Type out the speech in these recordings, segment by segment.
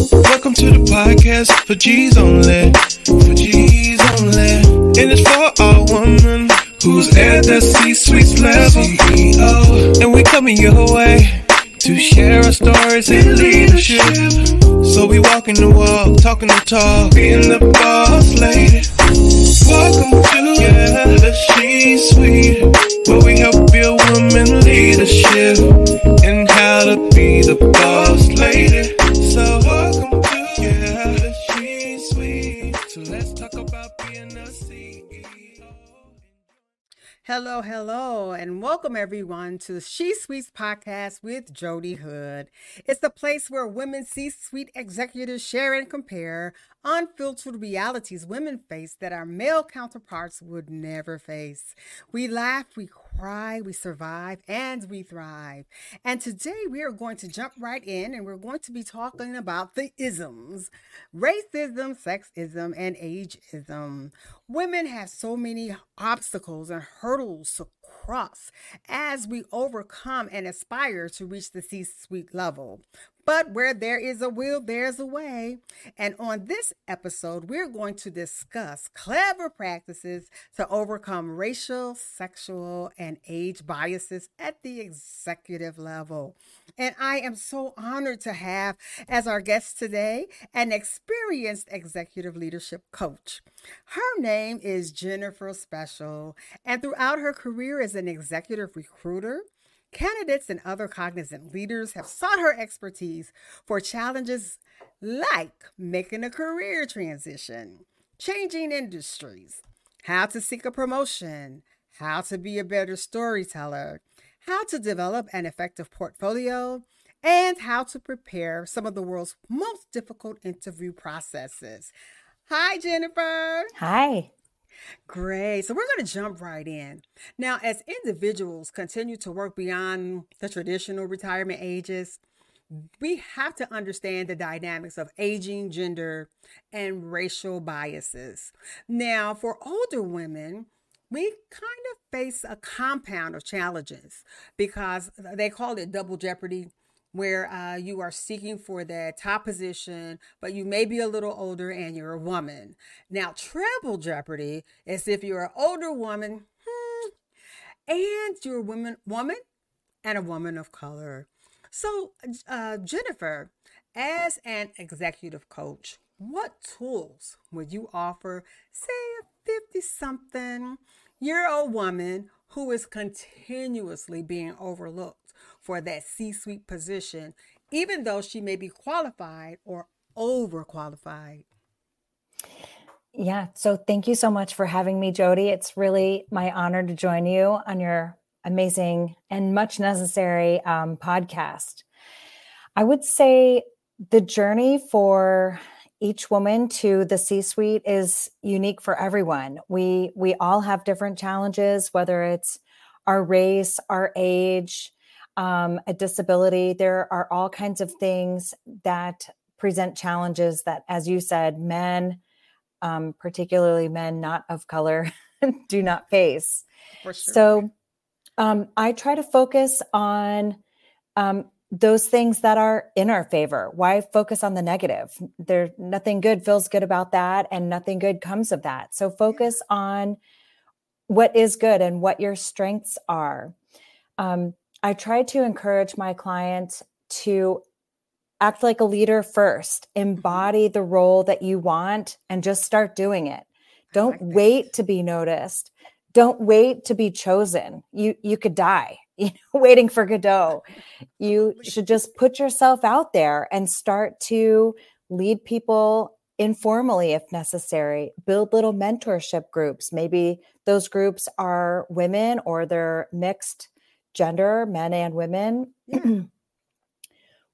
Welcome to the podcast for G's only. For G's only. And it's for all women who's at the C-suite level. CEO. And we're coming your way to share our stories and leadership. So we walking the walk, talking the talk, being the boss lady. Hello, and welcome everyone to She Suites podcast with Jodi Hood. It's the place where women C suite executives share and compare unfiltered realities women face that our male counterparts would never face. We laugh, we cry, we survive, and we thrive. And today we are going to jump right in and we're going to be talking about the isms racism, sexism, and ageism. Women have so many obstacles and hurdles to cross as we overcome and aspire to reach the C suite level. But where there is a will, there's a way. And on this episode, we're going to discuss clever practices to overcome racial, sexual, and age biases at the executive level. And I am so honored to have as our guest today an experienced executive leadership coach. Her name is Jennifer Speciale, and throughout her career as an executive recruiter, Candidates and other cognizant leaders have sought her expertise for challenges like making a career transition, changing industries, how to seek a promotion, how to be a better storyteller, how to develop an effective portfolio, and how to prepare some of the world's most difficult interview processes. Hi, Jennifer. Hi. Great. So we're going to jump right in. Now, as individuals continue to work beyond the traditional retirement ages, we have to understand the dynamics of aging, gender, and racial biases. Now, for older women, we kind of face a compound of challenges because they call it double jeopardy where uh, you are seeking for that top position, but you may be a little older and you're a woman. Now, triple jeopardy is if you're an older woman hmm, and you're a woman, woman and a woman of color. So, uh, Jennifer, as an executive coach, what tools would you offer, say, a 50 something year old woman who is continuously being overlooked? For that C suite position, even though she may be qualified or overqualified. Yeah. So thank you so much for having me, Jodi. It's really my honor to join you on your amazing and much necessary um, podcast. I would say the journey for each woman to the C-suite is unique for everyone. We we all have different challenges, whether it's our race, our age, um, a disability. There are all kinds of things that present challenges that, as you said, men, um, particularly men not of color, do not face. Sure. So um, I try to focus on um, those things that are in our favor. Why focus on the negative? There, nothing good feels good about that, and nothing good comes of that. So focus on what is good and what your strengths are. Um, I try to encourage my clients to act like a leader first, mm-hmm. embody the role that you want, and just start doing it. Don't like wait to be noticed. Don't wait to be chosen. You you could die, you know, waiting for Godot. You should just put yourself out there and start to lead people informally if necessary. Build little mentorship groups. Maybe those groups are women or they're mixed gender, men and women, yeah.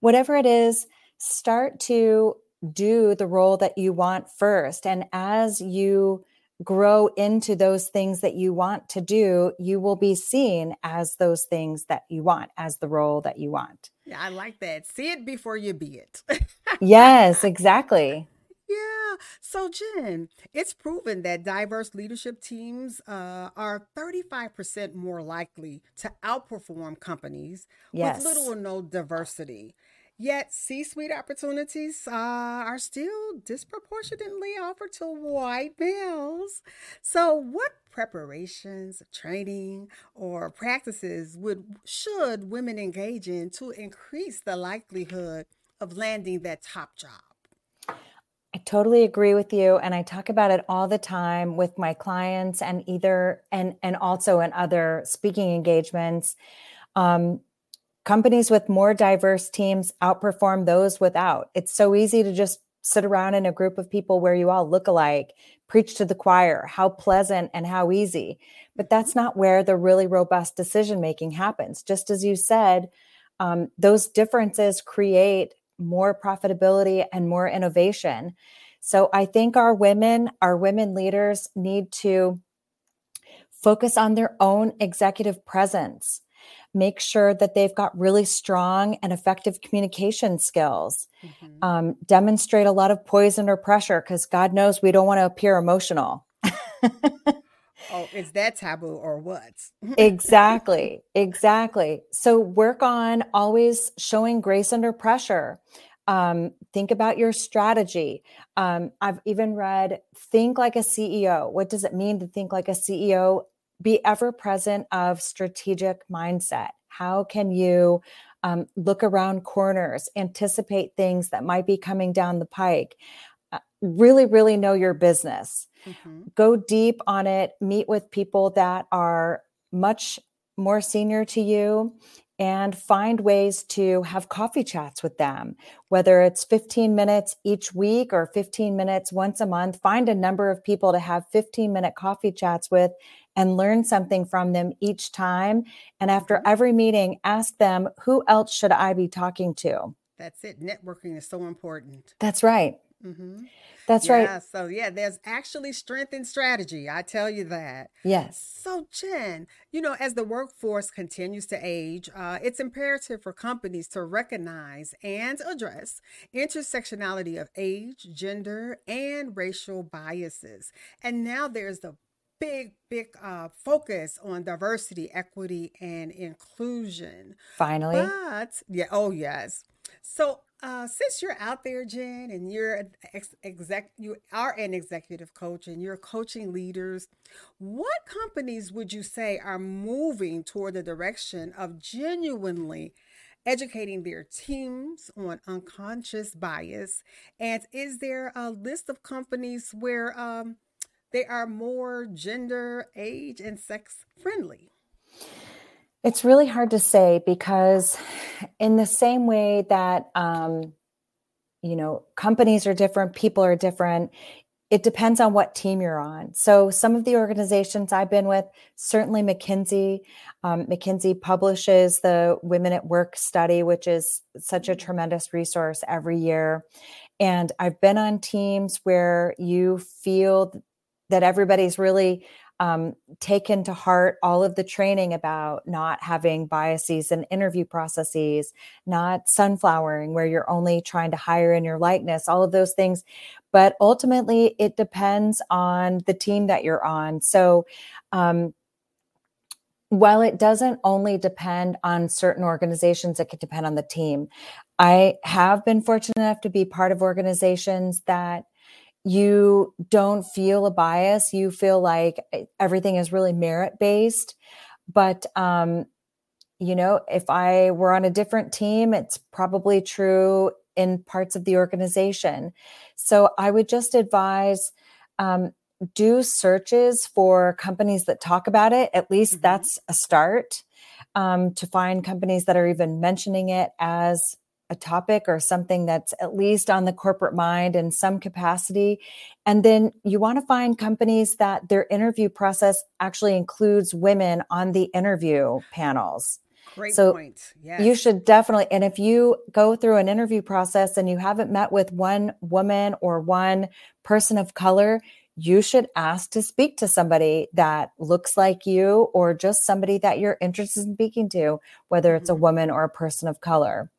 whatever it is, start to do the role that you want first. And as you grow into those things that you want to do, you will be seen as those things that you want, as the role that you want. Yeah, I like that. See it before you be it. yes, exactly. Yeah. So, Jen, it's proven that diverse leadership teams uh, are 35% more likely to outperform companies yes. with little or no diversity. Yet, C suite opportunities uh, are still disproportionately offered to white males. So, what preparations, training, or practices would should women engage in to increase the likelihood of landing that top job? I totally agree with you and I talk about it all the time with my clients and either and and also in other speaking engagements. Um, companies with more diverse teams outperform those without. It's so easy to just sit around in a group of people where you all look alike, preach to the choir, how pleasant and how easy. But that's not where the really robust decision making happens. Just as you said, um, those differences create more profitability and more innovation. So I think our women, our women leaders need to focus on their own executive presence make sure that they've got really strong and effective communication skills. Mm-hmm. Um, demonstrate a lot of poise under pressure because God knows we don't want to appear emotional. oh, is that taboo or what? exactly. Exactly. So work on always showing grace under pressure. Um, think about your strategy. Um, I've even read Think Like a CEO. What does it mean to think like a CEO? be ever present of strategic mindset. How can you um, look around corners, anticipate things that might be coming down the pike? Uh, really, really know your business. Mm-hmm. Go deep on it, meet with people that are much more senior to you and find ways to have coffee chats with them, whether it's 15 minutes each week or 15 minutes once a month. Find a number of people to have 15 minute coffee chats with and learn something from them each time. And after mm-hmm. every meeting, ask them, who else should I be talking to? That's it. Networking is so important. That's right. Mm-hmm. That's yeah, right. So, yeah, there's actually strength in strategy. I tell you that. Yes. So, Jen, you know, as the workforce continues to age, uh, it's imperative for companies to recognize and address intersectionality of age, gender, and racial biases. And now there's the big, big uh, focus on diversity, equity, and inclusion. Finally. But, yeah, oh, yes. So, uh, since you're out there, Jen, and you're ex- exec, you are an executive coach, and you're coaching leaders, what companies would you say are moving toward the direction of genuinely educating their teams on unconscious bias? And is there a list of companies where um, they are more gender, age, and sex friendly? It's really hard to say because, in the same way that, um, you know, companies are different, people are different, it depends on what team you're on. So, some of the organizations I've been with, certainly McKinsey, um, McKinsey publishes the Women at Work study, which is such a mm-hmm. tremendous resource every year. And I've been on teams where you feel that everybody's really um, taken to heart all of the training about not having biases in interview processes, not sunflowering, where you're only trying to hire in your likeness, all of those things. But ultimately, it depends on the team that you're on. So, um, while it doesn't only depend on certain organizations, it could depend on the team. I have been fortunate enough to be part of organizations that you don't feel a bias. You feel like eh, everything is really merit based but um you know if i were on a different team it's probably true in parts of the organization. So i would just advise um, do searches for companies that talk about it. At least mm-hmm. that's a start um, to find companies that are even mentioning it as a topic or something that's at least on the corporate mind in some capacity. And then you want to find companies that their interview process actually includes women on the interview panels. Great so point. Yes. You should definitely, and if you go through an interview process and you haven't met with one woman or one person of color, you should ask to speak to somebody that looks like you or just somebody that you're interested in speaking to, whether it's a mm-hmm. woman or a person of color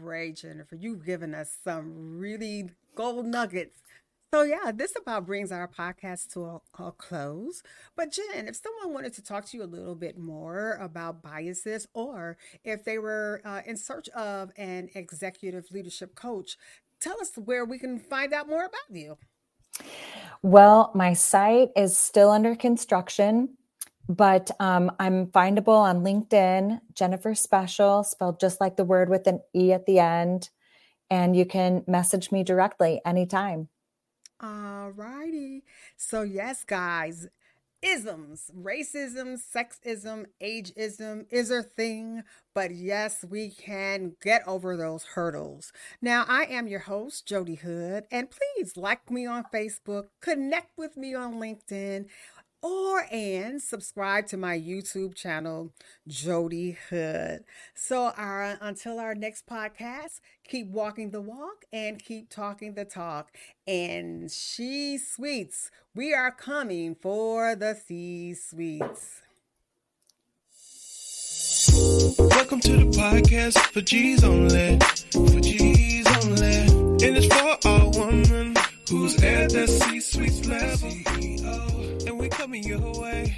great, Jennifer. You've given us some really gold nuggets. So, yeah, this about brings our podcast to a, a, close. But, Jen, if someone wanted to talk to you a little bit more about biases or if they were uh, in search of an executive leadership coach, tell us where we can find out more about you. Well, my site is still under construction, but um, I'm findable on LinkedIn, Jennifer Speciale, spelled just like the word with an E at the end. And you can message me directly anytime. All righty. So, yes, guys, isms, racism, sexism, ageism is a thing, but yes, we can get over those hurdles. Now, I am your host, Jodi Hood, and please like me on Facebook, connect with me on LinkedIn, or and subscribe to my YouTube channel, Jodi Hood. So our until our next podcast, keep walking the walk and keep talking the talk. And she suites, we are coming for the C suites. Welcome to the podcast for G's only, for G's only, and it's for all who's at the C suite level. CEO, oh, and we coming your way.